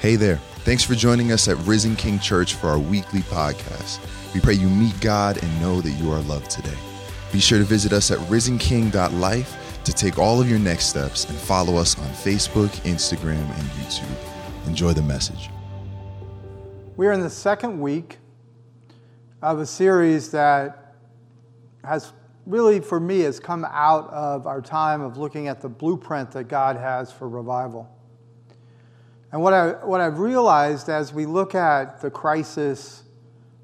Hey there. Thanks for joining us at Risen King Church for our weekly podcast. We pray you meet God and know that you are loved today. Be sure to visit us at risenking.life to take all of your next steps and follow us on Facebook, Instagram, and YouTube. Enjoy the message. We are in the second week of a series that has really, for me, has come out of our time of looking at the blueprint that God has for revival. And what, I, what I've realized as we look at the crisis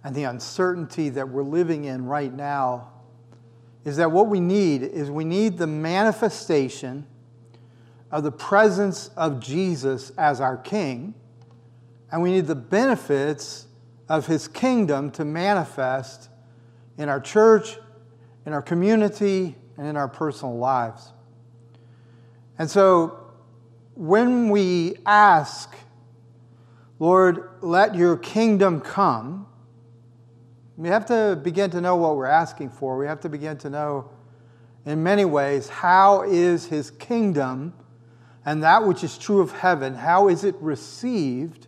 and the uncertainty that we're living in right now is that what we need is we need the manifestation of the presence of Jesus as our King, and we need the benefits of His kingdom to manifest in our church, in our community, and in our personal lives. And so when we ask, Lord, let your kingdom come, we have to begin to know what we're asking for. We have to begin to know, in many ways, how is his kingdom and that which is true of heaven, how is it received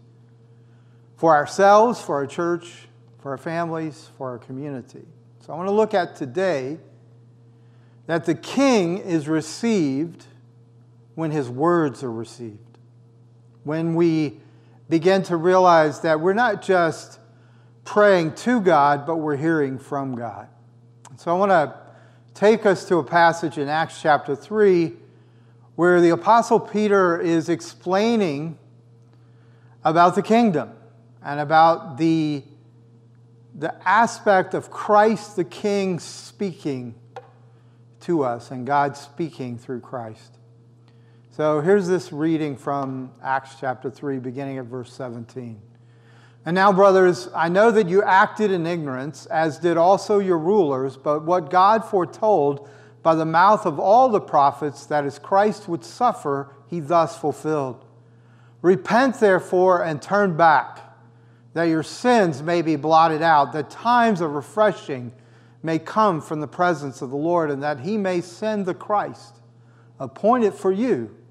for ourselves, for our church, for our families, for our community? So I want to look at today that the king is received when his words are received. When we begin to realize that we're not just praying to God, but we're hearing from God. So I want to take us to a passage in Acts chapter 3 where the Apostle Peter is explaining about the kingdom and about the, the aspect of Christ the King speaking to us and God speaking through Christ. So here's this reading from Acts chapter 3, beginning at verse 17. And now, brothers, I know that you acted in ignorance, as did also your rulers, but what God foretold by the mouth of all the prophets that as Christ would suffer, he thus fulfilled. Repent, therefore, and turn back, that your sins may be blotted out, that times of refreshing may come from the presence of the Lord, and that he may send the Christ appointed for you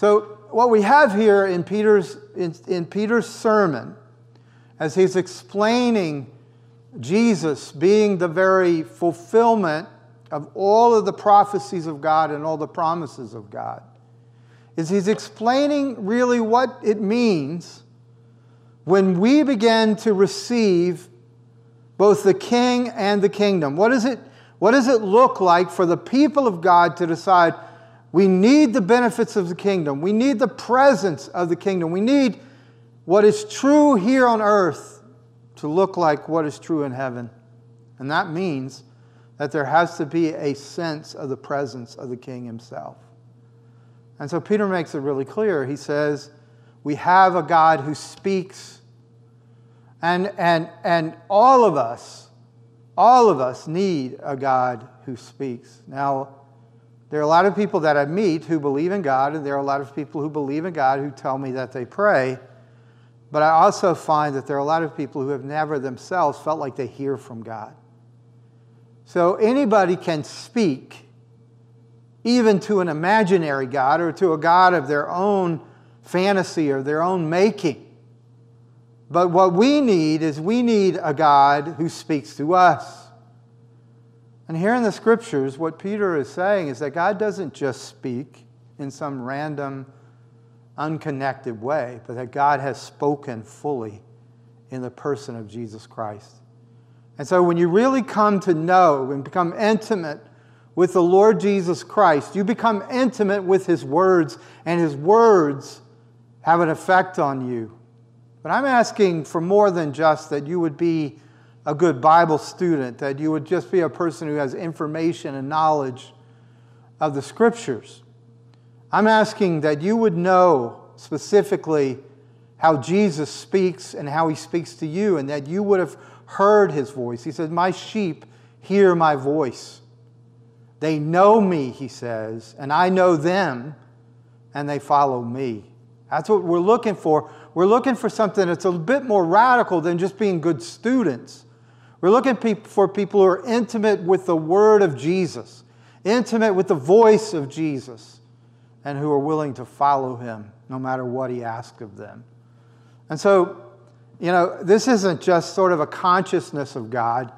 So, what we have here in Peter's, in, in Peter's sermon, as he's explaining Jesus being the very fulfillment of all of the prophecies of God and all the promises of God, is he's explaining really what it means when we begin to receive both the king and the kingdom. What, is it, what does it look like for the people of God to decide? We need the benefits of the kingdom. We need the presence of the kingdom. We need what is true here on earth to look like what is true in heaven. And that means that there has to be a sense of the presence of the king himself. And so Peter makes it really clear. He says, We have a God who speaks, and, and, and all of us, all of us need a God who speaks. Now, there are a lot of people that I meet who believe in God, and there are a lot of people who believe in God who tell me that they pray. But I also find that there are a lot of people who have never themselves felt like they hear from God. So anybody can speak, even to an imaginary God or to a God of their own fantasy or their own making. But what we need is we need a God who speaks to us. And here in the scriptures, what Peter is saying is that God doesn't just speak in some random, unconnected way, but that God has spoken fully in the person of Jesus Christ. And so when you really come to know and become intimate with the Lord Jesus Christ, you become intimate with his words, and his words have an effect on you. But I'm asking for more than just that you would be a good Bible student, that you would just be a person who has information and knowledge of the scriptures. I'm asking that you would know specifically how Jesus speaks and how he speaks to you, and that you would have heard his voice. He says, My sheep hear my voice. They know me, he says, and I know them, and they follow me. That's what we're looking for. We're looking for something that's a bit more radical than just being good students. We're looking for people who are intimate with the word of Jesus, intimate with the voice of Jesus, and who are willing to follow him no matter what he asks of them. And so, you know, this isn't just sort of a consciousness of God.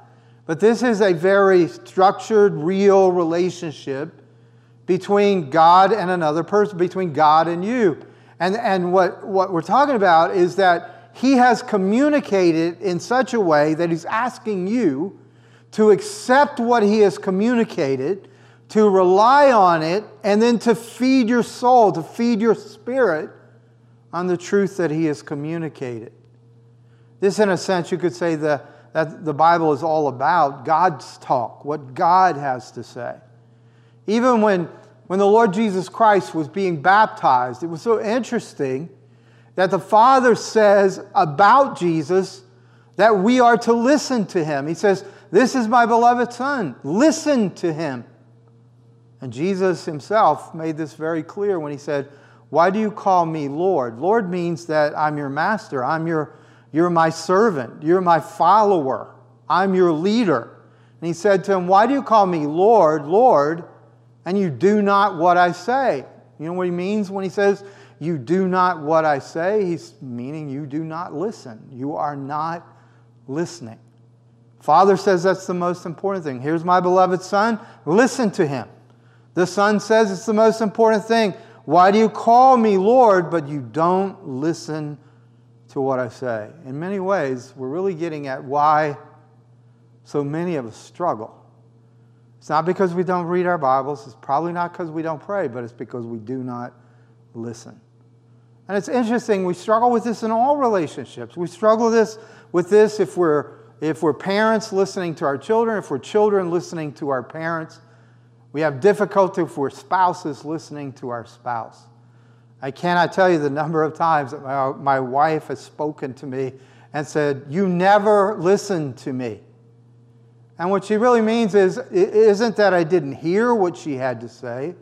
But this is a very structured, real relationship between God and another person, between God and you. And, and what, what we're talking about is that He has communicated in such a way that He's asking you to accept what He has communicated, to rely on it, and then to feed your soul, to feed your spirit on the truth that He has communicated. This, in a sense, you could say the that the Bible is all about God's talk, what God has to say. Even when, when the Lord Jesus Christ was being baptized, it was so interesting that the Father says about Jesus that we are to listen to him. He says, This is my beloved Son, listen to him. And Jesus himself made this very clear when he said, Why do you call me Lord? Lord means that I'm your master, I'm your you're my servant. You're my follower. I'm your leader. And he said to him, Why do you call me Lord, Lord, and you do not what I say? You know what he means when he says, You do not what I say? He's meaning you do not listen. You are not listening. Father says that's the most important thing. Here's my beloved Son. Listen to him. The Son says it's the most important thing. Why do you call me Lord, but you don't listen to what I say. In many ways, we're really getting at why so many of us struggle. It's not because we don't read our Bibles, it's probably not because we don't pray, but it's because we do not listen. And it's interesting, we struggle with this in all relationships. We struggle this, with this if, we're, if we're parents listening to our children, if we're children listening to our parents. We have difficulty if we're spouses listening to our spouse. I cannot tell you the number of times that my, my wife has spoken to me and said, You never listen to me. And what she really means is, it isn't that I didn't hear what she had to say,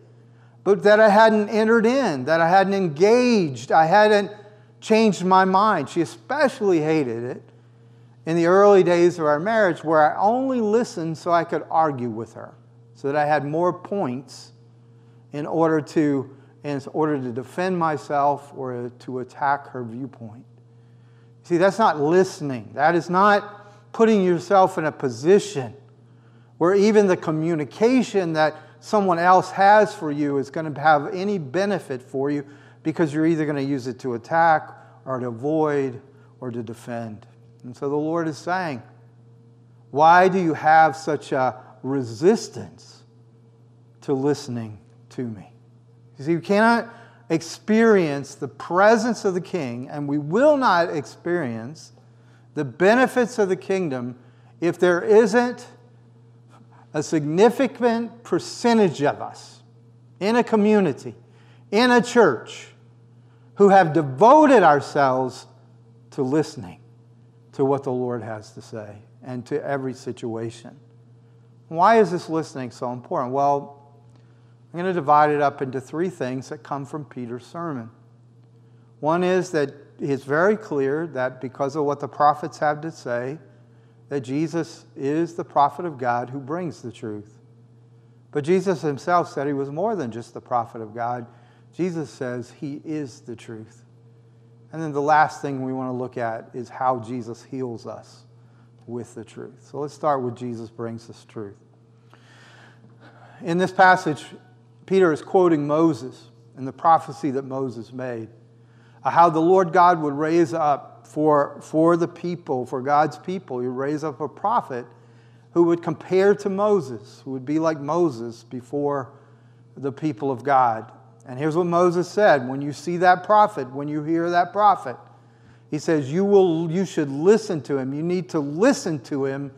but that I hadn't entered in, that I hadn't engaged, I hadn't changed my mind. She especially hated it in the early days of our marriage where I only listened so I could argue with her, so that I had more points in order to in order to defend myself or to attack her viewpoint. See, that's not listening. That is not putting yourself in a position where even the communication that someone else has for you is going to have any benefit for you because you're either going to use it to attack or to avoid or to defend. And so the Lord is saying, Why do you have such a resistance to listening to me? You see, we cannot experience the presence of the king, and we will not experience the benefits of the kingdom if there isn't a significant percentage of us in a community, in a church, who have devoted ourselves to listening to what the Lord has to say and to every situation. Why is this listening so important? Well, I'm going to divide it up into three things that come from Peter's sermon. One is that it's very clear that because of what the prophets have to say, that Jesus is the prophet of God who brings the truth. But Jesus himself said he was more than just the prophet of God. Jesus says he is the truth. And then the last thing we want to look at is how Jesus heals us with the truth. So let's start with Jesus brings us truth. In this passage, Peter is quoting Moses and the prophecy that Moses made, how the Lord God would raise up for, for the people, for God's people, he would raise up a prophet who would compare to Moses, who would be like Moses before the people of God. And here's what Moses said when you see that prophet, when you hear that prophet, he says, you, will, you should listen to him. You need to listen to him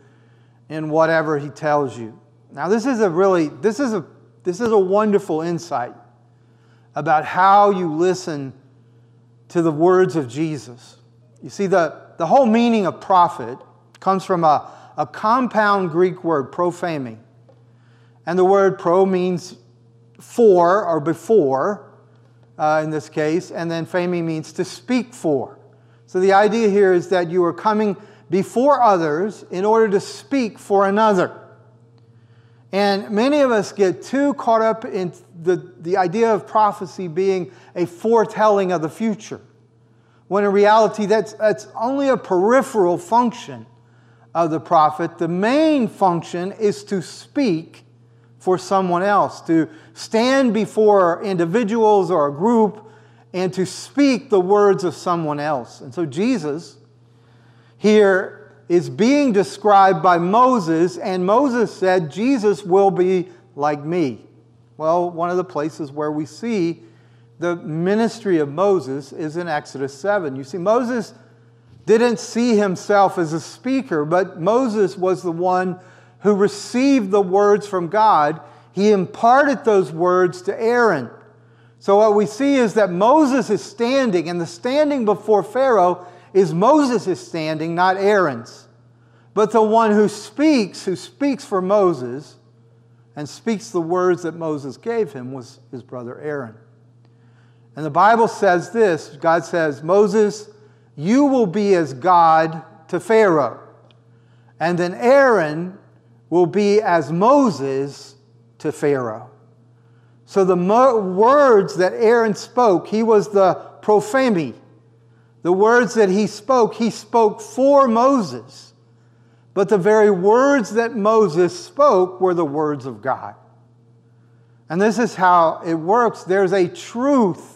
in whatever he tells you. Now, this is a really, this is a, this is a wonderful insight about how you listen to the words of Jesus. You see, the, the whole meaning of prophet comes from a, a compound Greek word, prophemi. And the word pro means for or before, uh, in this case, and then phemi means to speak for. So the idea here is that you are coming before others in order to speak for another. And many of us get too caught up in the, the idea of prophecy being a foretelling of the future, when in reality, that's, that's only a peripheral function of the prophet. The main function is to speak for someone else, to stand before individuals or a group and to speak the words of someone else. And so Jesus here is being described by Moses, and Moses said, Jesus will be like me. Well, one of the places where we see the ministry of Moses is in Exodus 7. You see, Moses didn't see himself as a speaker, but Moses was the one who received the words from God, he imparted those words to Aaron. So, what we see is that Moses is standing, and the standing before Pharaoh is Moses' is standing, not Aaron's. But the one who speaks, who speaks for Moses and speaks the words that Moses gave him, was his brother Aaron. And the Bible says this God says, Moses, you will be as God to Pharaoh. And then Aaron will be as Moses to Pharaoh. So the mo- words that Aaron spoke, he was the prophemi. The words that he spoke, he spoke for Moses. But the very words that Moses spoke were the words of God. And this is how it works. There's a truth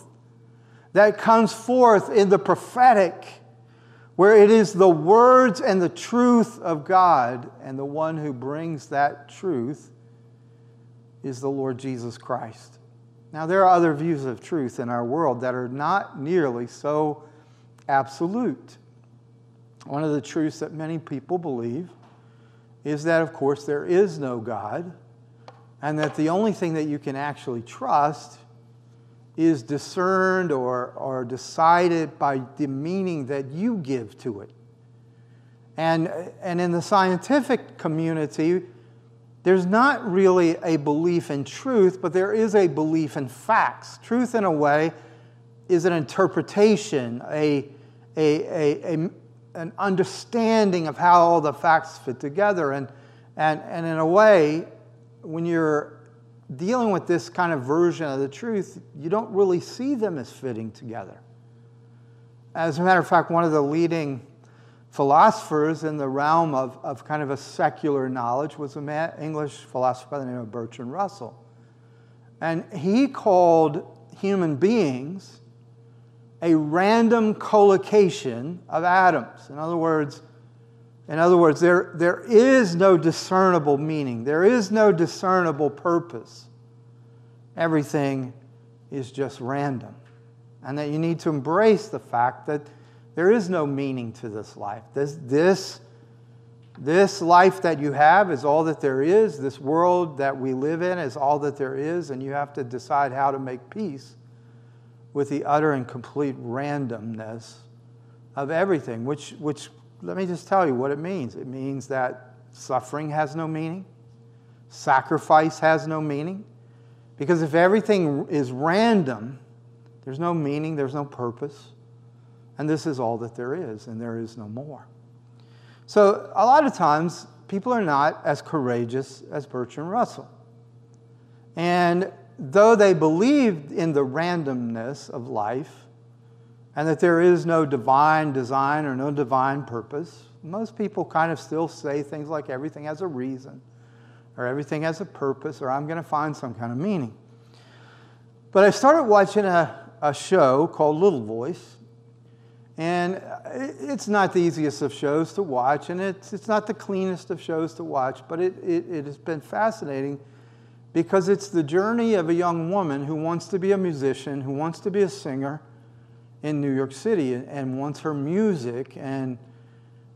that comes forth in the prophetic where it is the words and the truth of God, and the one who brings that truth is the Lord Jesus Christ. Now, there are other views of truth in our world that are not nearly so absolute. One of the truths that many people believe is that, of course, there is no God, and that the only thing that you can actually trust is discerned or, or decided by the meaning that you give to it. And, and in the scientific community, there's not really a belief in truth, but there is a belief in facts. Truth, in a way, is an interpretation, a, a, a, a an understanding of how all the facts fit together. And, and, and in a way, when you're dealing with this kind of version of the truth, you don't really see them as fitting together. As a matter of fact, one of the leading philosophers in the realm of, of kind of a secular knowledge was an English philosopher by the name of Bertrand Russell. And he called human beings a random collocation of atoms. In other words, in other words, there, there is no discernible meaning, there is no discernible purpose. Everything is just random. And that you need to embrace the fact that there is no meaning to this life. This, this, this life that you have is all that there is. This world that we live in is all that there is. And you have to decide how to make peace with the utter and complete randomness of everything, which, which let me just tell you what it means. It means that suffering has no meaning, sacrifice has no meaning, because if everything is random, there's no meaning, there's no purpose, and this is all that there is, and there is no more. So, a lot of times, people are not as courageous as Bertrand Russell. And though they believed in the randomness of life, and that there is no divine design or no divine purpose. Most people kind of still say things like everything has a reason, or everything has a purpose, or I'm going to find some kind of meaning. But I started watching a, a show called Little Voice, And it's not the easiest of shows to watch, and it's, it's not the cleanest of shows to watch, but it, it, it has been fascinating because it's the journey of a young woman who wants to be a musician, who wants to be a singer in New York City, and wants her music and,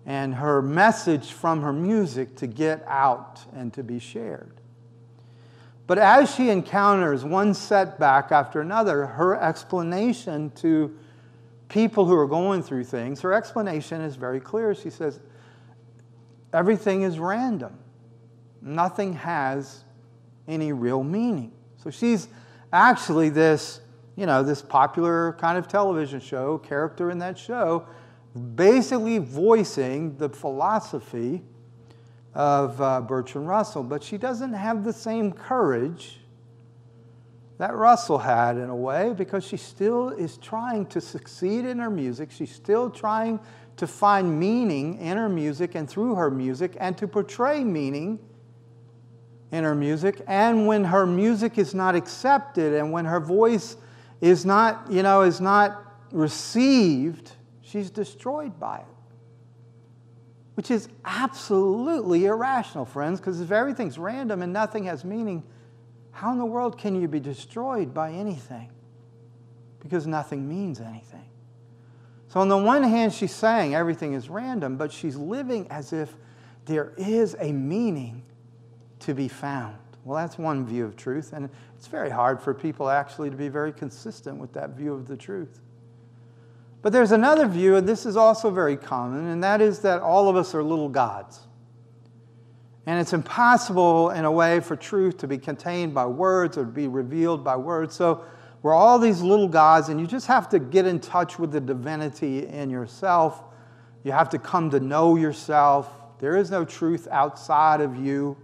and her message from her music to get out and to be shared. But as she encounters one setback after another, her explanation to people who are going through things, her explanation is very clear. She says, Everything is random, nothing has any real meaning. So she's actually this, you know, this popular kind of television show, character in that show, basically voicing the philosophy of uh, Bertrand Russell. But she doesn't have the same courage that Russell had in a way because she still is trying to succeed in her music. She's still trying to find meaning in her music and through her music and to portray meaning in her music. And when her music is not accepted and when her voice is not, you know, is not received, she's destroyed by it. Which is absolutely irrational, friends, because if everything's random and nothing has meaning, how in the world can you be destroyed by anything? Because nothing means anything. So, on the one hand, she's saying everything is random, but she's living as if there is a meaning to be found. Well, that's one view of truth, and it's very hard for people actually to be very consistent with that view of the truth. But there's another view, and this is also very common, and that is that all of us are little gods. And it's impossible, in a way, for truth to be contained by words or to be revealed by words. So we're all these little gods, and you just have to get in touch with the divinity in yourself. You have to come to know yourself. There is no truth outside of you.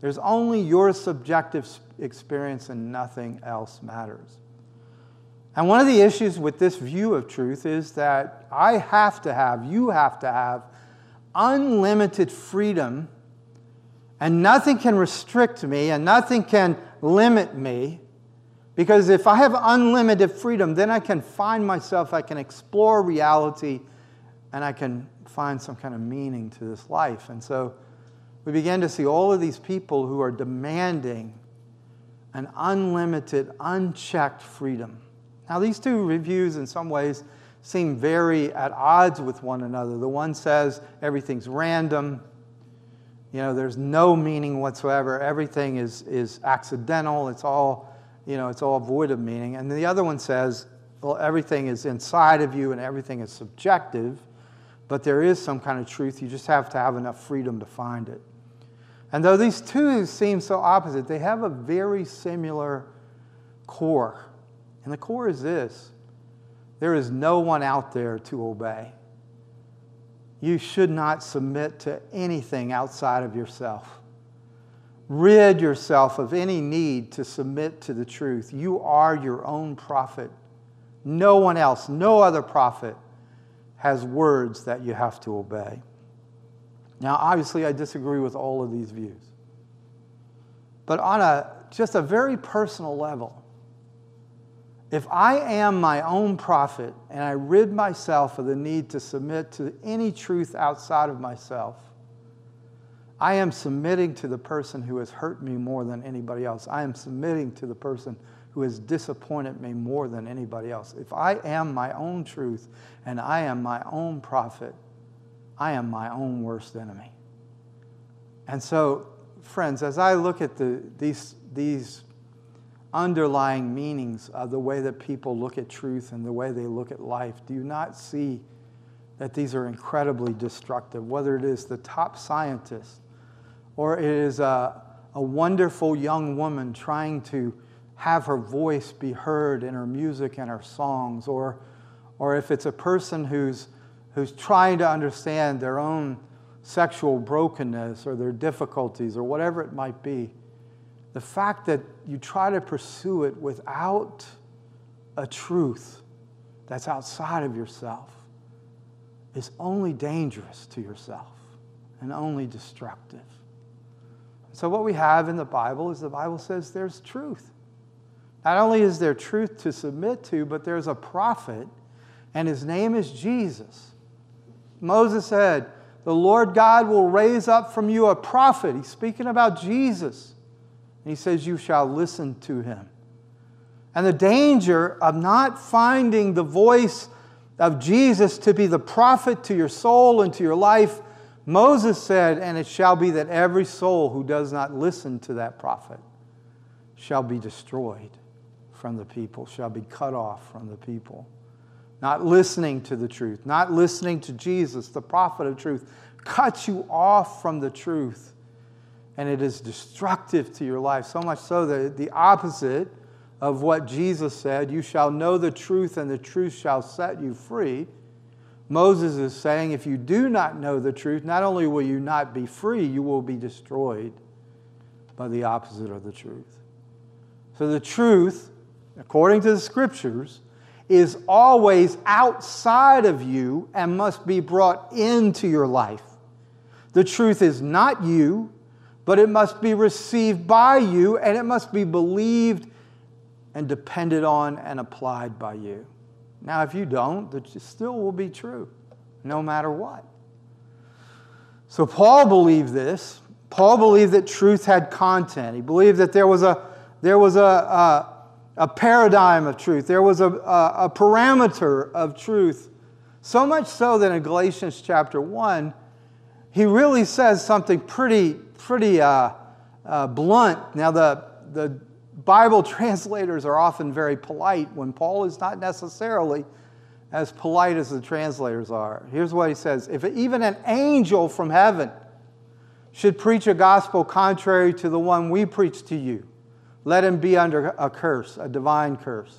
There's only your subjective experience, and nothing else matters. And one of the issues with this view of truth is that I have to have, you have to have, unlimited freedom and nothing can restrict me and nothing can limit me. Because if I have unlimited freedom, then I can find myself, I can explore reality, and I can find some kind of meaning to this life. And so we begin to see all of these people who are demanding an unlimited, unchecked freedom. Now, these two reviews, in some ways, seem very at odds with one another. The one says everything's random, you know, there's no meaning whatsoever. Everything is, is accidental. It's all, you know, it's all void of meaning. And the other one says, well, everything is inside of you and everything is subjective, but there is some kind of truth. You just have to have enough freedom to find it. And though these two seem so opposite, they have a very similar core. And the core is this there is no one out there to obey you should not submit to anything outside of yourself. Rid yourself of any need to submit to the truth. You are your own prophet. No one else, no other prophet has words that you have to obey. Now, obviously, I disagree with all of these views. But on a just a very personal level, if I am my own prophet and I rid myself of the need to submit to any truth outside of myself, I am submitting to the person who has hurt me more than anybody else. I am submitting to the person who has disappointed me more than anybody else. If I am my own truth and I am my own prophet, I am my own worst enemy. And so, friends, as I look at the, these, these underlying meanings of the way that people look at truth and the way they look at life, do you not see that these are incredibly destructive? Whether it is the top scientist or it is a, a wonderful young woman trying to have her voice be heard in her music and her songs, or, or if it's a person who's, who's trying to understand their own sexual brokenness or their difficulties or whatever it might be the fact that you try to pursue it without a truth that's outside of yourself is only dangerous to yourself and only destructive. So, what we have in the Bible is the Bible says there's truth. Not only is there truth to submit to, but there's a prophet and his name is Jesus. Moses said, The Lord God will raise up from you a prophet. He's speaking about Jesus. And he says, You shall listen to him. And the danger of not finding the voice of Jesus to be the prophet to your soul and to your life, Moses said, And it shall be that every soul who does not listen to that prophet shall be destroyed from the people, shall be cut off from the people. Not listening to the truth, not listening to Jesus, the prophet of truth, cuts you off from the truth. And it is destructive to your life, so much so that the opposite of what Jesus said, you shall know the truth, and the truth shall set you free. Moses is saying, if you do not know the truth, not only will you not be free, you will be destroyed by the opposite of the truth. So the truth, according to the scriptures, is always outside of you and must be brought into your life. The truth is not you, but it must be received by you and it must be believed and depended on and applied by you. Now, if you don't, it still will be true, no matter what. So, Paul believed this. Paul believed that truth had content. He believed that there was a there was a, a, a paradigm of truth, there was a, a, a parameter of truth. So much so that in Galatians chapter 1, he really says something pretty, pretty uh, uh, blunt. Now, the, the Bible translators are often very polite when Paul is not necessarily as polite as the translators are. Here's what he says If even an angel from heaven should preach a gospel contrary to the one we preach to you, let him be under a curse, a divine curse.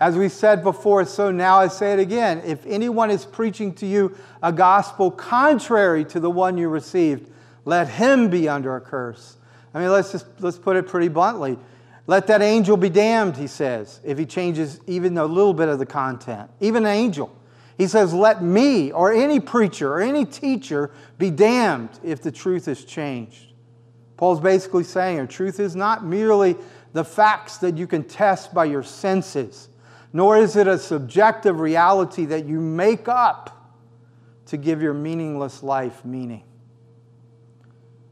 As we said before, so now I say it again. If anyone is preaching to you a gospel contrary to the one you received, let him be under a curse. I mean, let's just let's put it pretty bluntly. Let that angel be damned, he says, if he changes even a little bit of the content. Even an angel. He says, Let me or any preacher or any teacher be damned if the truth is changed. Paul's basically saying our truth is not merely the facts that you can test by your senses, nor is it a subjective reality that you make up to give your meaningless life meaning.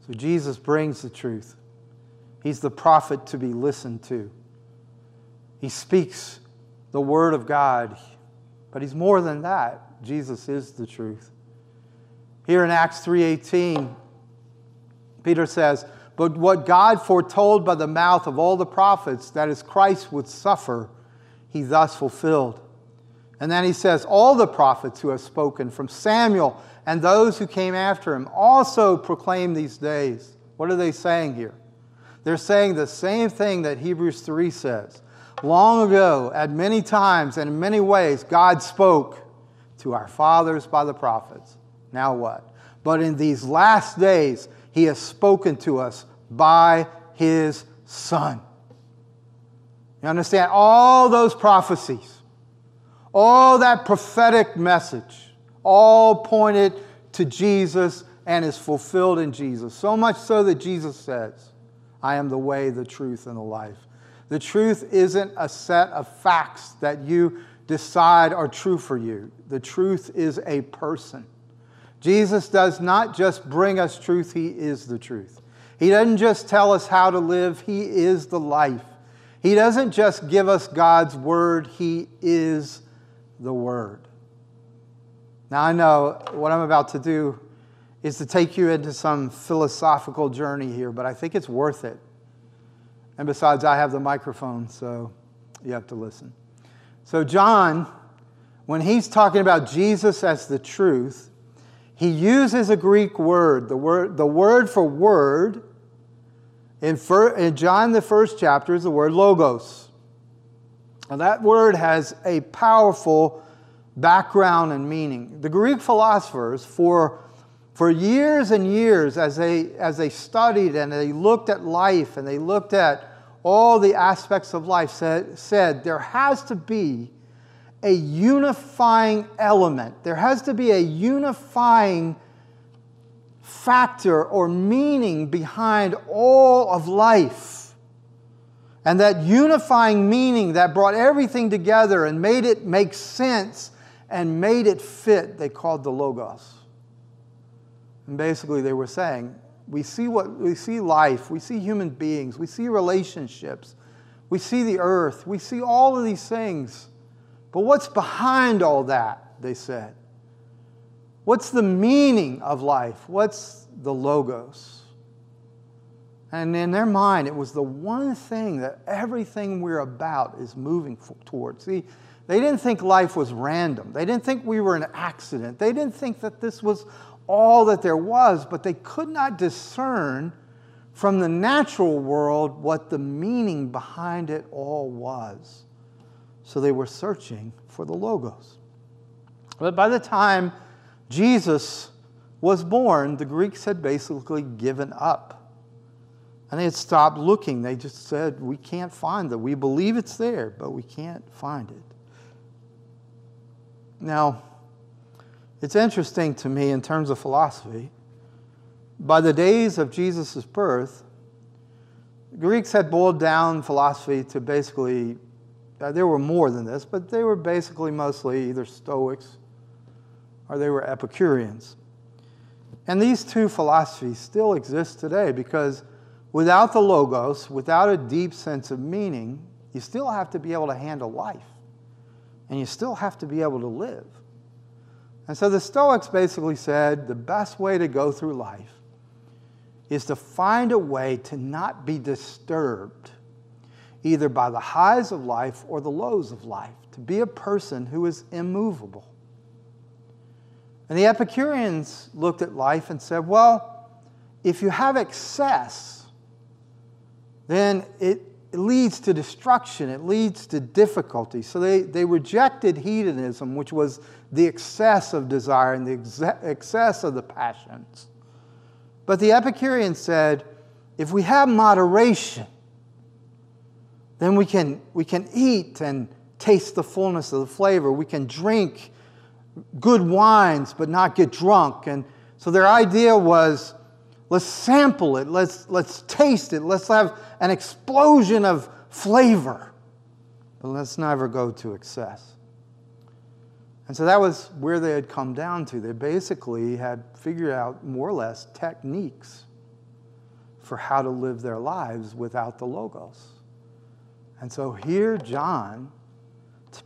So Jesus brings the truth. He's the prophet to be listened to. He speaks the word of God, but he's more than that. Jesus is the truth. Here in Acts 3:18, Peter says, but what God foretold by the mouth of all the prophets, that is, Christ would suffer, he thus fulfilled. And then he says, All the prophets who have spoken, from Samuel and those who came after him, also proclaim these days. What are they saying here? They're saying the same thing that Hebrews 3 says. Long ago, at many times and in many ways, God spoke to our fathers by the prophets. Now what? But in these last days, he has spoken to us by his Son. You understand? All those prophecies, all that prophetic message, all pointed to Jesus and is fulfilled in Jesus. So much so that Jesus says, I am the way, the truth, and the life. The truth isn't a set of facts that you decide are true for you, the truth is a person. Jesus does not just bring us truth, He is the truth. He doesn't just tell us how to live, He is the life. He doesn't just give us God's word, He is the word. Now, I know what I'm about to do is to take you into some philosophical journey here, but I think it's worth it. And besides, I have the microphone, so you have to listen. So, John, when he's talking about Jesus as the truth, he uses a Greek word. The word, the word for word in, in John, the first chapter, is the word logos. And that word has a powerful background and meaning. The Greek philosophers, for, for years and years, as they, as they studied and they looked at life and they looked at all the aspects of life, said, said there has to be a unifying element. There has to be a unifying factor or meaning behind all of life. And that unifying meaning that brought everything together and made it make sense and made it fit, they called the Logos. And basically, they were saying, we see what we see life, we see human beings, we see relationships, we see the earth, we see all of these things. But what's behind all that? They said. What's the meaning of life? What's the logos? And in their mind, it was the one thing that everything we're about is moving towards. See, they didn't think life was random. They didn't think we were an accident. They didn't think that this was all that there was, but they could not discern from the natural world what the meaning behind it all was. So they were searching for the Logos. But by the time Jesus was born, the Greeks had basically given up. And they had stopped looking. They just said, We can't find it. We believe it's there, but we can't find it. Now, it's interesting to me in terms of philosophy. By the days of Jesus' birth, the Greeks had boiled down philosophy to basically, uh, there were more than this, but they were basically mostly either Stoics or they were Epicureans. And these two philosophies still exist today because without the Logos, without a deep sense of meaning, you still have to be able to handle life. And you still have to be able to live. And so the Stoics basically said the best way to go through life is to find a way to not be disturbed either by the highs of life or the lows of life, to be a person who is immovable. And the Epicureans looked at life and said, well, if you have excess, then it leads to destruction, it leads to difficulty. So they, they rejected hedonism, which was the excess of desire and the ex- excess of the passions. But the Epicurean said, if we have moderation, then we can, we can eat and taste the fullness of the flavor. We can drink good wines, but not get drunk. And so their idea was let's sample it, let's, let's taste it, let's have an explosion of flavor, but let's never go to excess. And so that was where they had come down to. They basically had figured out more or less techniques for how to live their lives without the Logos. And so here, John,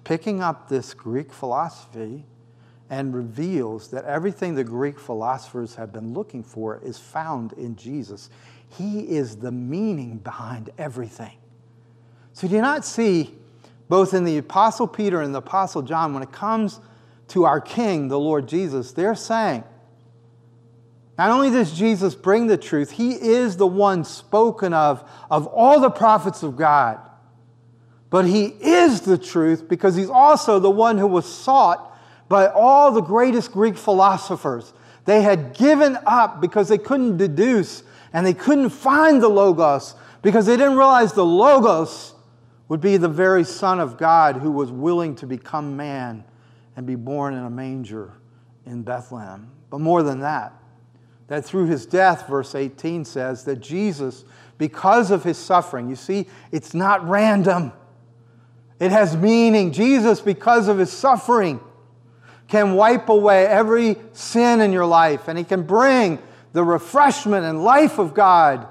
picking up this Greek philosophy and reveals that everything the Greek philosophers have been looking for is found in Jesus. He is the meaning behind everything. So, do you not see, both in the Apostle Peter and the Apostle John, when it comes to our King, the Lord Jesus, they're saying, not only does Jesus bring the truth, he is the one spoken of of all the prophets of God. But he is the truth because he's also the one who was sought by all the greatest Greek philosophers. They had given up because they couldn't deduce and they couldn't find the Logos because they didn't realize the Logos would be the very Son of God who was willing to become man and be born in a manger in Bethlehem. But more than that, that through his death, verse 18 says, that Jesus, because of his suffering, you see, it's not random, it has meaning. Jesus, because of his suffering, can wipe away every sin in your life, and he can bring the refreshment and life of God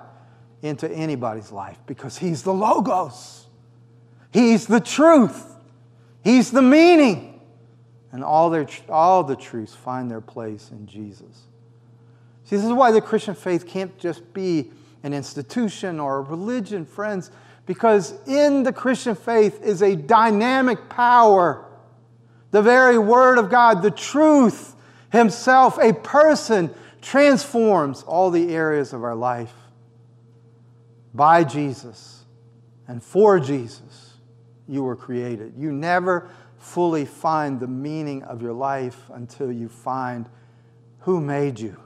into anybody's life because he's the Logos, he's the truth, he's the meaning. And all, their, all the truths find their place in Jesus. See, this is why the Christian faith can't just be an institution or a religion, friends, because in the Christian faith is a dynamic power. The very Word of God, the truth Himself, a person, transforms all the areas of our life by Jesus and for Jesus. You were created. You never fully find the meaning of your life until you find who made you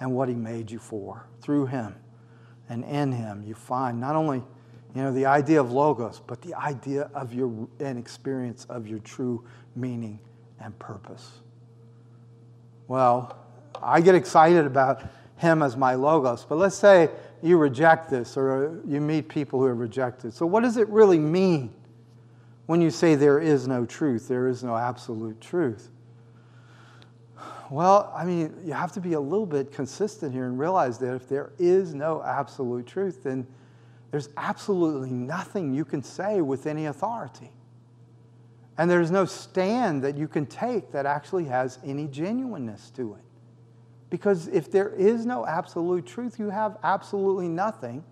and what he made you for. Through him and in him, you find not only you know, the idea of logos, but the idea of your and experience of your true meaning and purpose. Well, I get excited about him as my logos, but let's say you reject this or you meet people who have rejected. So, what does it really mean when you say there is no truth, there is no absolute truth? Well, I mean, you have to be a little bit consistent here and realize that if there is no absolute truth, then there's absolutely nothing you can say with any authority. And there's no stand that you can take that actually has any genuineness to it. Because if there is no absolute truth, you have absolutely nothing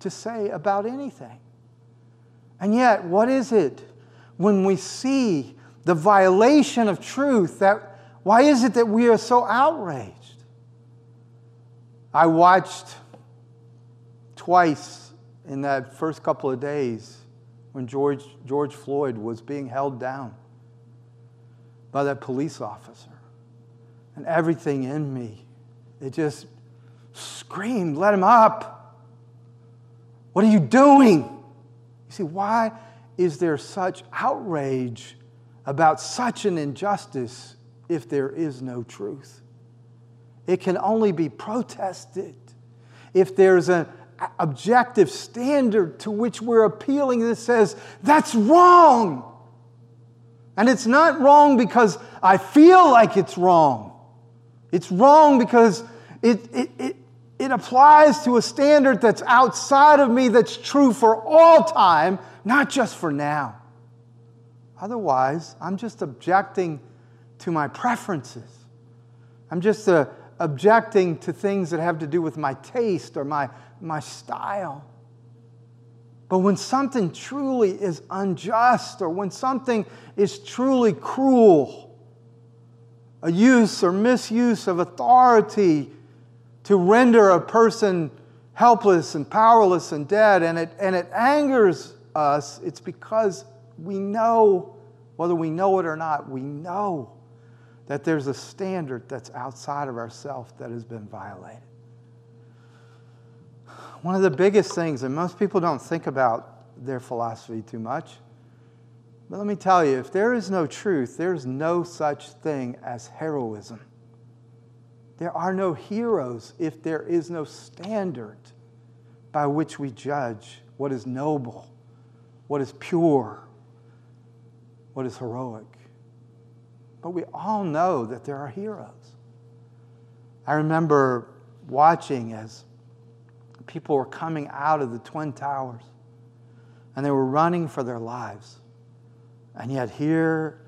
to say about anything. And yet, what is it when we see the violation of truth that why is it that we are so outraged? I watched twice in that first couple of days when George, George Floyd was being held down by that police officer. And everything in me, it just screamed, let him up. What are you doing? You see, why is there such outrage about such an injustice if there is no truth? It can only be protested if there's an objective standard to which we're appealing that says, that's wrong. And it's not wrong because I feel like it's wrong. It's wrong because it, it, it, it applies to a standard that's outside of me that's true for all time, not just for now. Otherwise, I'm just objecting to my preferences. I'm just uh, objecting to things that have to do with my taste or my, my style. But when something truly is unjust or when something is truly cruel, a use or misuse of authority to render a person helpless and powerless and dead, and it, and it angers us, it's because we know, whether we know it or not, we know that there's a standard that's outside of ourselves that has been violated. One of the biggest things, and most people don't think about their philosophy too much, but let me tell you if there is no truth, there's no such thing as heroism. There are no heroes if there is no standard by which we judge what is noble, what is pure, what is heroic. But we all know that there are heroes. I remember watching as people were coming out of the Twin Towers and they were running for their lives. And yet, here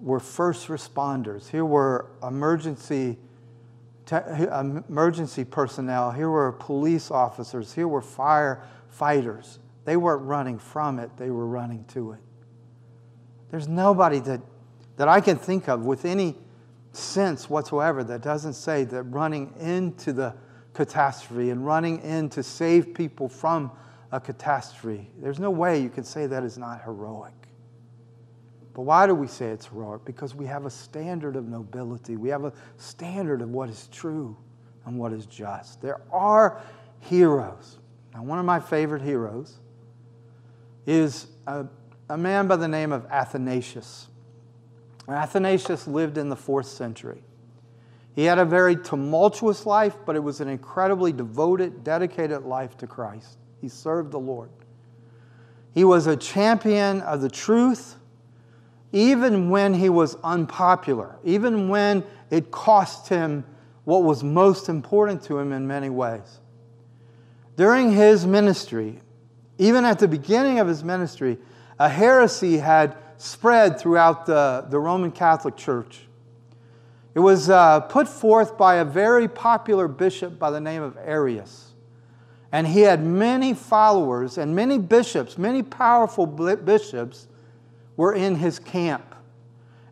were first responders, here were emergency, te- um, emergency personnel, here were police officers, here were firefighters. They weren't running from it, they were running to it. There's nobody that, that I can think of with any sense whatsoever that doesn't say that running into the catastrophe and running in to save people from a catastrophe. There's no way you can say that is not heroic. But why do we say it's heroic? Because we have a standard of nobility, we have a standard of what is true and what is just. There are heroes. Now, one of my favorite heroes is a, a man by the name of Athanasius. Athanasius lived in the fourth century. He had a very tumultuous life, but it was an incredibly devoted, dedicated life to Christ. He served the Lord. He was a champion of the truth, even when he was unpopular, even when it cost him what was most important to him in many ways. During his ministry, even at the beginning of his ministry, a heresy had spread throughout the, the Roman Catholic Church. It was uh, put forth by a very popular bishop by the name of Arius. And he had many followers, and many bishops, many powerful bishops were in his camp.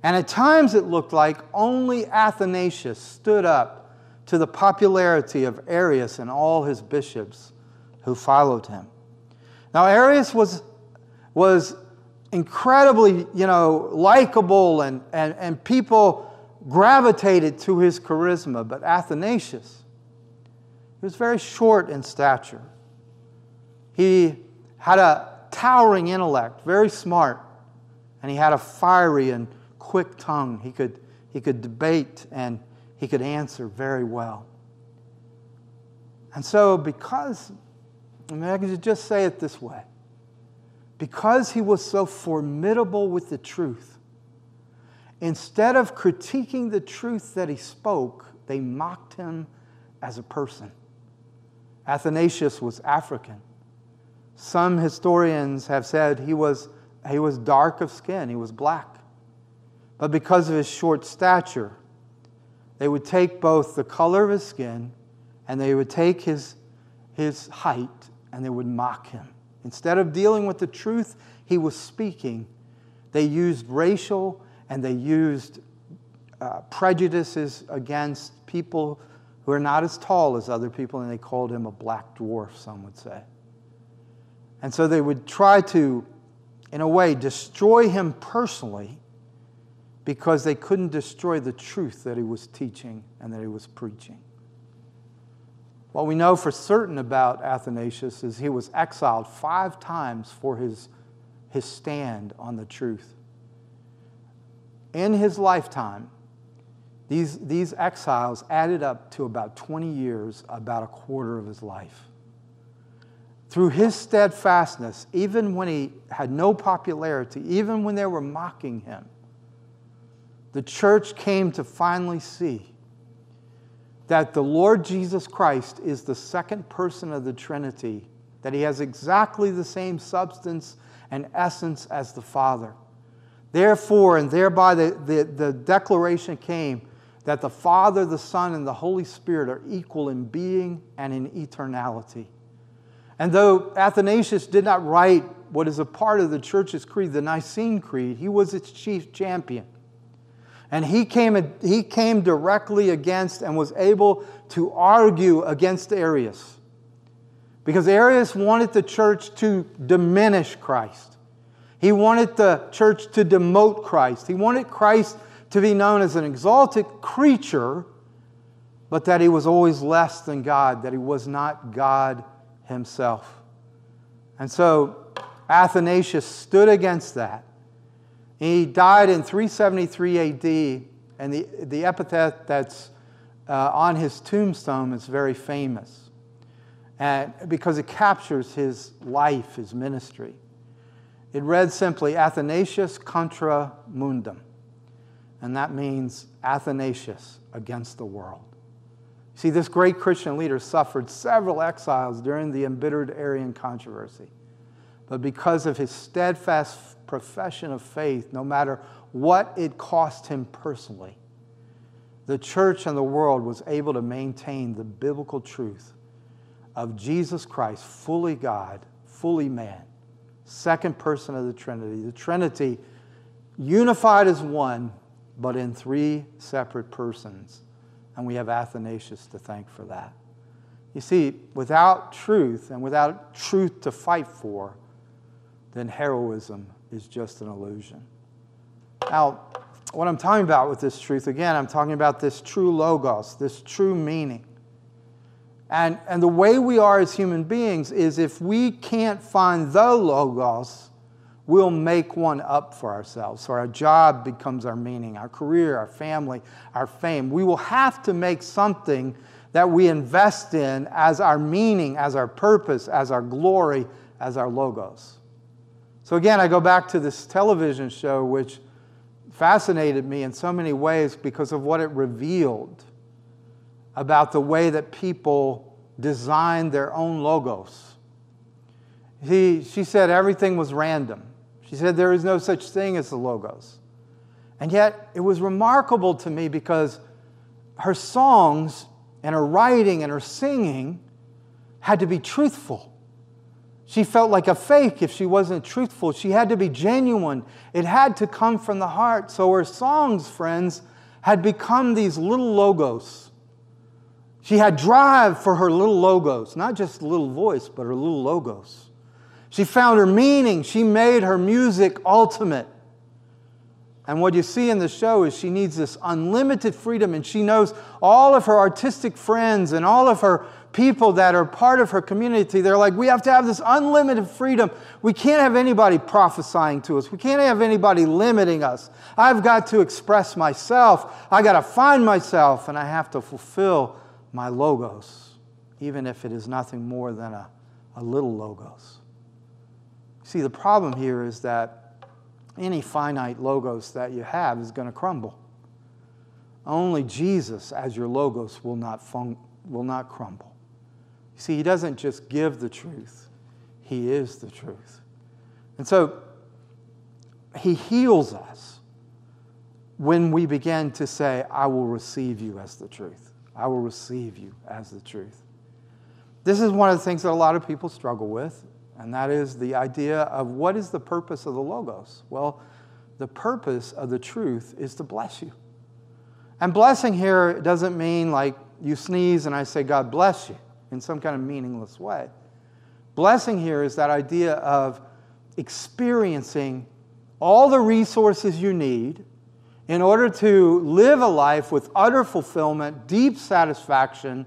And at times it looked like only Athanasius stood up to the popularity of Arius and all his bishops who followed him. Now, Arius was, was incredibly, you know, likable, and, and, and people gravitated to his charisma, but Athanasius, he was very short in stature. He had a towering intellect, very smart, and he had a fiery and quick tongue. He could, he could debate and he could answer very well. And so, because, I mean, I can just say it this way because he was so formidable with the truth, instead of critiquing the truth that he spoke, they mocked him as a person. Athanasius was African. Some historians have said he was, he was dark of skin, he was black. But because of his short stature, they would take both the color of his skin and they would take his, his height and they would mock him. Instead of dealing with the truth he was speaking, they used racial and they used uh, prejudices against people who are not as tall as other people, and they called him a black dwarf, some would say. And so they would try to, in a way, destroy him personally because they couldn't destroy the truth that he was teaching and that he was preaching. What we know for certain about Athanasius is he was exiled five times for his, his stand on the truth. In his lifetime, these, these exiles added up to about 20 years, about a quarter of his life. Through his steadfastness, even when he had no popularity, even when they were mocking him, the church came to finally see that the Lord Jesus Christ is the second person of the Trinity, that he has exactly the same substance and essence as the Father. Therefore, and thereby the, the, the declaration came that the Father, the Son, and the Holy Spirit are equal in being and in eternality. And though Athanasius did not write what is a part of the church's creed, the Nicene Creed, he was its chief champion. And he came, he came directly against and was able to argue against Arius. Because Arius wanted the church to diminish Christ. He wanted the church to demote Christ. He wanted Christ to be known as an exalted creature, but that he was always less than God, that he was not God himself. And so Athanasius stood against that. He died in 373 AD, and the, the epithet that's uh, on his tombstone is very famous and, because it captures his life, his ministry. It read simply Athanasius contra mundum and that means Athanasius against the world. See, this great Christian leader suffered several exiles during the embittered Arian controversy. But because of his steadfast profession of faith, no matter what it cost him personally, the church and the world was able to maintain the biblical truth of Jesus Christ, fully God, fully man, second person of the Trinity. The Trinity unified as one but in three separate persons. And we have Athanasius to thank for that. You see, without truth and without truth to fight for, then heroism is just an illusion. Now, what I'm talking about with this truth, again, I'm talking about this true logos, this true meaning. And, and the way we are as human beings is if we can't find the logos, we'll make one up for ourselves. So our job becomes our meaning, our career, our family, our fame. We will have to make something that we invest in as our meaning, as our purpose, as our glory, as our logos. So again, I go back to this television show, which fascinated me in so many ways because of what it revealed about the way that people design their own logos. He, she said everything was random. She said, There is no such thing as the Logos. And yet, it was remarkable to me because her songs and her writing and her singing had to be truthful. She felt like a fake if she wasn't truthful. She had to be genuine. It had to come from the heart. So her songs, friends, had become these little logos. She had drive for her little logos, not just little voice, but her little logos. She found her meaning. She made her music ultimate. And what you see in the show is she needs this unlimited freedom, and she knows all of her artistic friends and all of her people that are part of her community. They're like, we have to have this unlimited freedom. We can't have anybody prophesying to us, we can't have anybody limiting us. I've got to express myself, I got to find myself, and I have to fulfill my logos, even if it is nothing more than a, a little logos. See, the problem here is that any finite logos that you have is going to crumble. Only Jesus, as your logos, will not, fun- will not crumble. You see, He doesn't just give the truth, He is the truth. And so, He heals us when we begin to say, I will receive you as the truth. I will receive you as the truth. This is one of the things that a lot of people struggle with, and that is the idea of what is the purpose of the Logos? Well, the purpose of the truth is to bless you. And blessing here doesn't mean like you sneeze and I say, God bless you, in some kind of meaningless way. Blessing here is that idea of experiencing all the resources you need in order to live a life with utter fulfillment, deep satisfaction,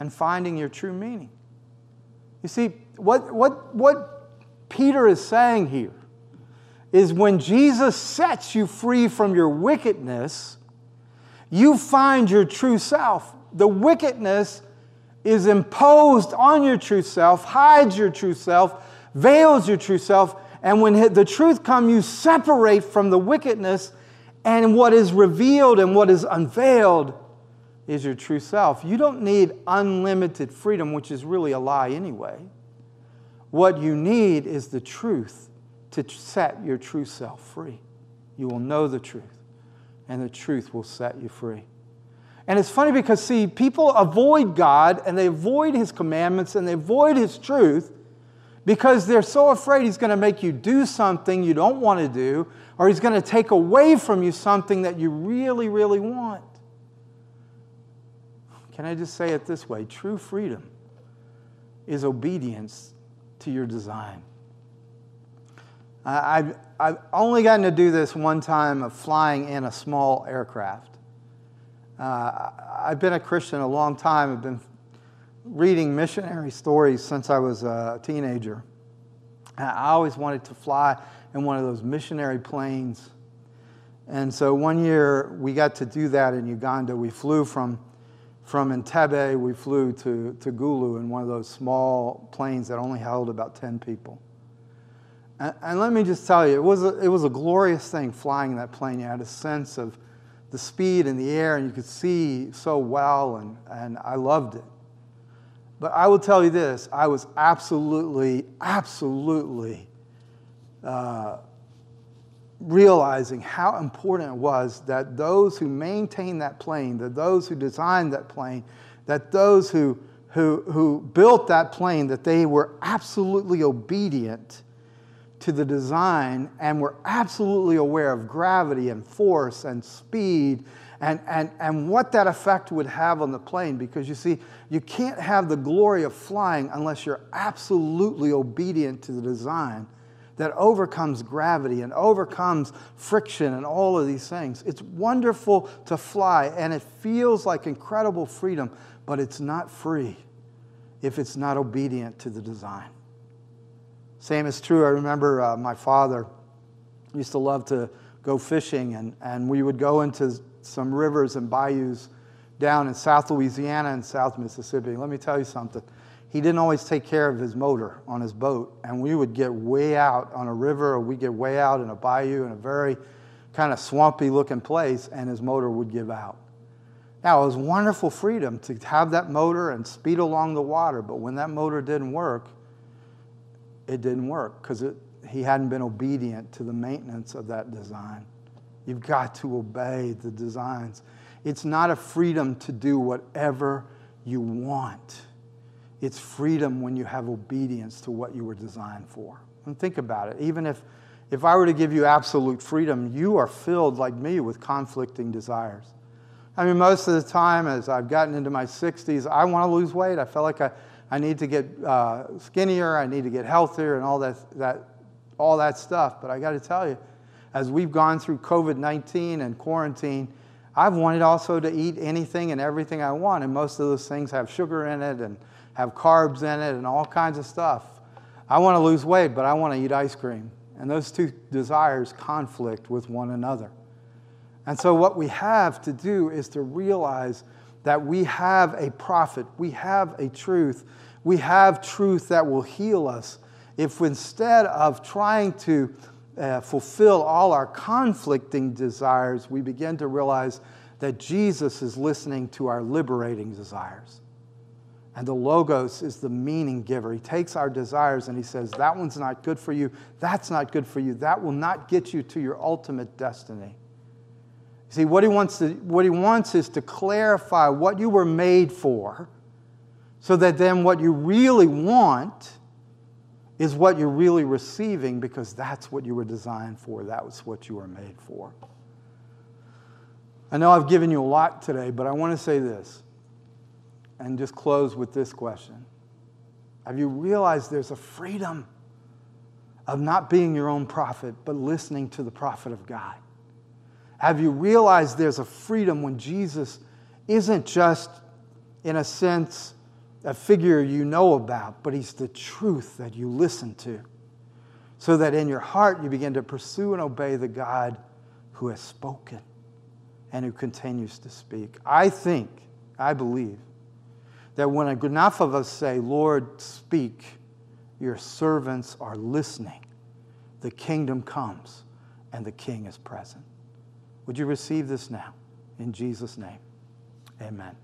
and finding your true meaning. You see, what, what, what Peter is saying here is when Jesus sets you free from your wickedness, you find your true self. The wickedness is imposed on your true self, hides your true self, veils your true self, and when the truth comes, you separate from the wickedness, and what is revealed and what is unveiled is your true self. You don't need unlimited freedom, which is really a lie anyway. What you need is the truth to set your true self free. You will know the truth, and the truth will set you free. And it's funny because, see, people avoid God and they avoid His commandments and they avoid His truth because they're so afraid He's going to make you do something you don't want to do or He's going to take away from you something that you really, really want. Can I just say it this way? True freedom is obedience to your design. I've, I've only gotten to do this one time of flying in a small aircraft. Uh, I've been a Christian a long time. I've been reading missionary stories since I was a teenager. I always wanted to fly in one of those missionary planes. And so one year we got to do that in Uganda. We flew from from Entebbe, we flew to, to Gulu in one of those small planes that only held about 10 people. And, and let me just tell you, it was, a, it was a glorious thing flying that plane. You had a sense of the speed in the air, and you could see so well, and, and I loved it. But I will tell you this I was absolutely, absolutely uh, realizing how important it was that those who maintained that plane, that those who designed that plane, that those who, who, who built that plane, that they were absolutely obedient to the design and were absolutely aware of gravity and force and speed and, and, and what that effect would have on the plane. Because you see, you can't have the glory of flying unless you're absolutely obedient to the design that overcomes gravity and overcomes friction and all of these things. It's wonderful to fly and it feels like incredible freedom, but it's not free if it's not obedient to the design. Same is true. I remember uh, my father used to love to go fishing, and, and we would go into some rivers and bayous down in South Louisiana and South Mississippi. Let me tell you something he didn't always take care of his motor on his boat. And we would get way out on a river or we'd get way out in a bayou in a very kind of swampy looking place, and his motor would give out. Now, it was wonderful freedom to have that motor and speed along the water, but when that motor didn't work, it didn't work because he hadn't been obedient to the maintenance of that design. You've got to obey the designs. It's not a freedom to do whatever you want. It's freedom when you have obedience to what you were designed for. And think about it. Even if, if I were to give you absolute freedom, you are filled, like me, with conflicting desires. I mean, most of the time, as I've gotten into my 60s, I want to lose weight. I feel like I, I need to get uh, skinnier, I need to get healthier, and all that, that, all that stuff. But I got to tell you, as we've gone through COVID 19 and quarantine, I've wanted also to eat anything and everything I want, and most of those things have sugar in it and have carbs in it and all kinds of stuff. I want to lose weight, but I want to eat ice cream. And those two desires conflict with one another. And so, what we have to do is to realize that we have a prophet, we have a truth, we have truth that will heal us if instead of trying to uh, fulfill all our conflicting desires, we begin to realize that Jesus is listening to our liberating desires. And the Logos is the meaning giver. He takes our desires and he says, That one's not good for you. That's not good for you. That will not get you to your ultimate destiny. See, what he wants, to, what he wants is to clarify what you were made for so that then what you really want is what you're really receiving because that's what you were designed for. That was what you were made for. I know I've given you a lot today, but I want to say this and just close with this question Have you realized there's a freedom of not being your own prophet, but listening to the prophet of God? Have you realized there's a freedom when Jesus isn't just, in a sense, a figure you know about, but he's the truth that you listen to? So that in your heart you begin to pursue and obey the God who has spoken and who continues to speak. I think, I believe, that when enough of us say, Lord, speak, your servants are listening, the kingdom comes and the king is present. Would you receive this now? In Jesus' name, amen.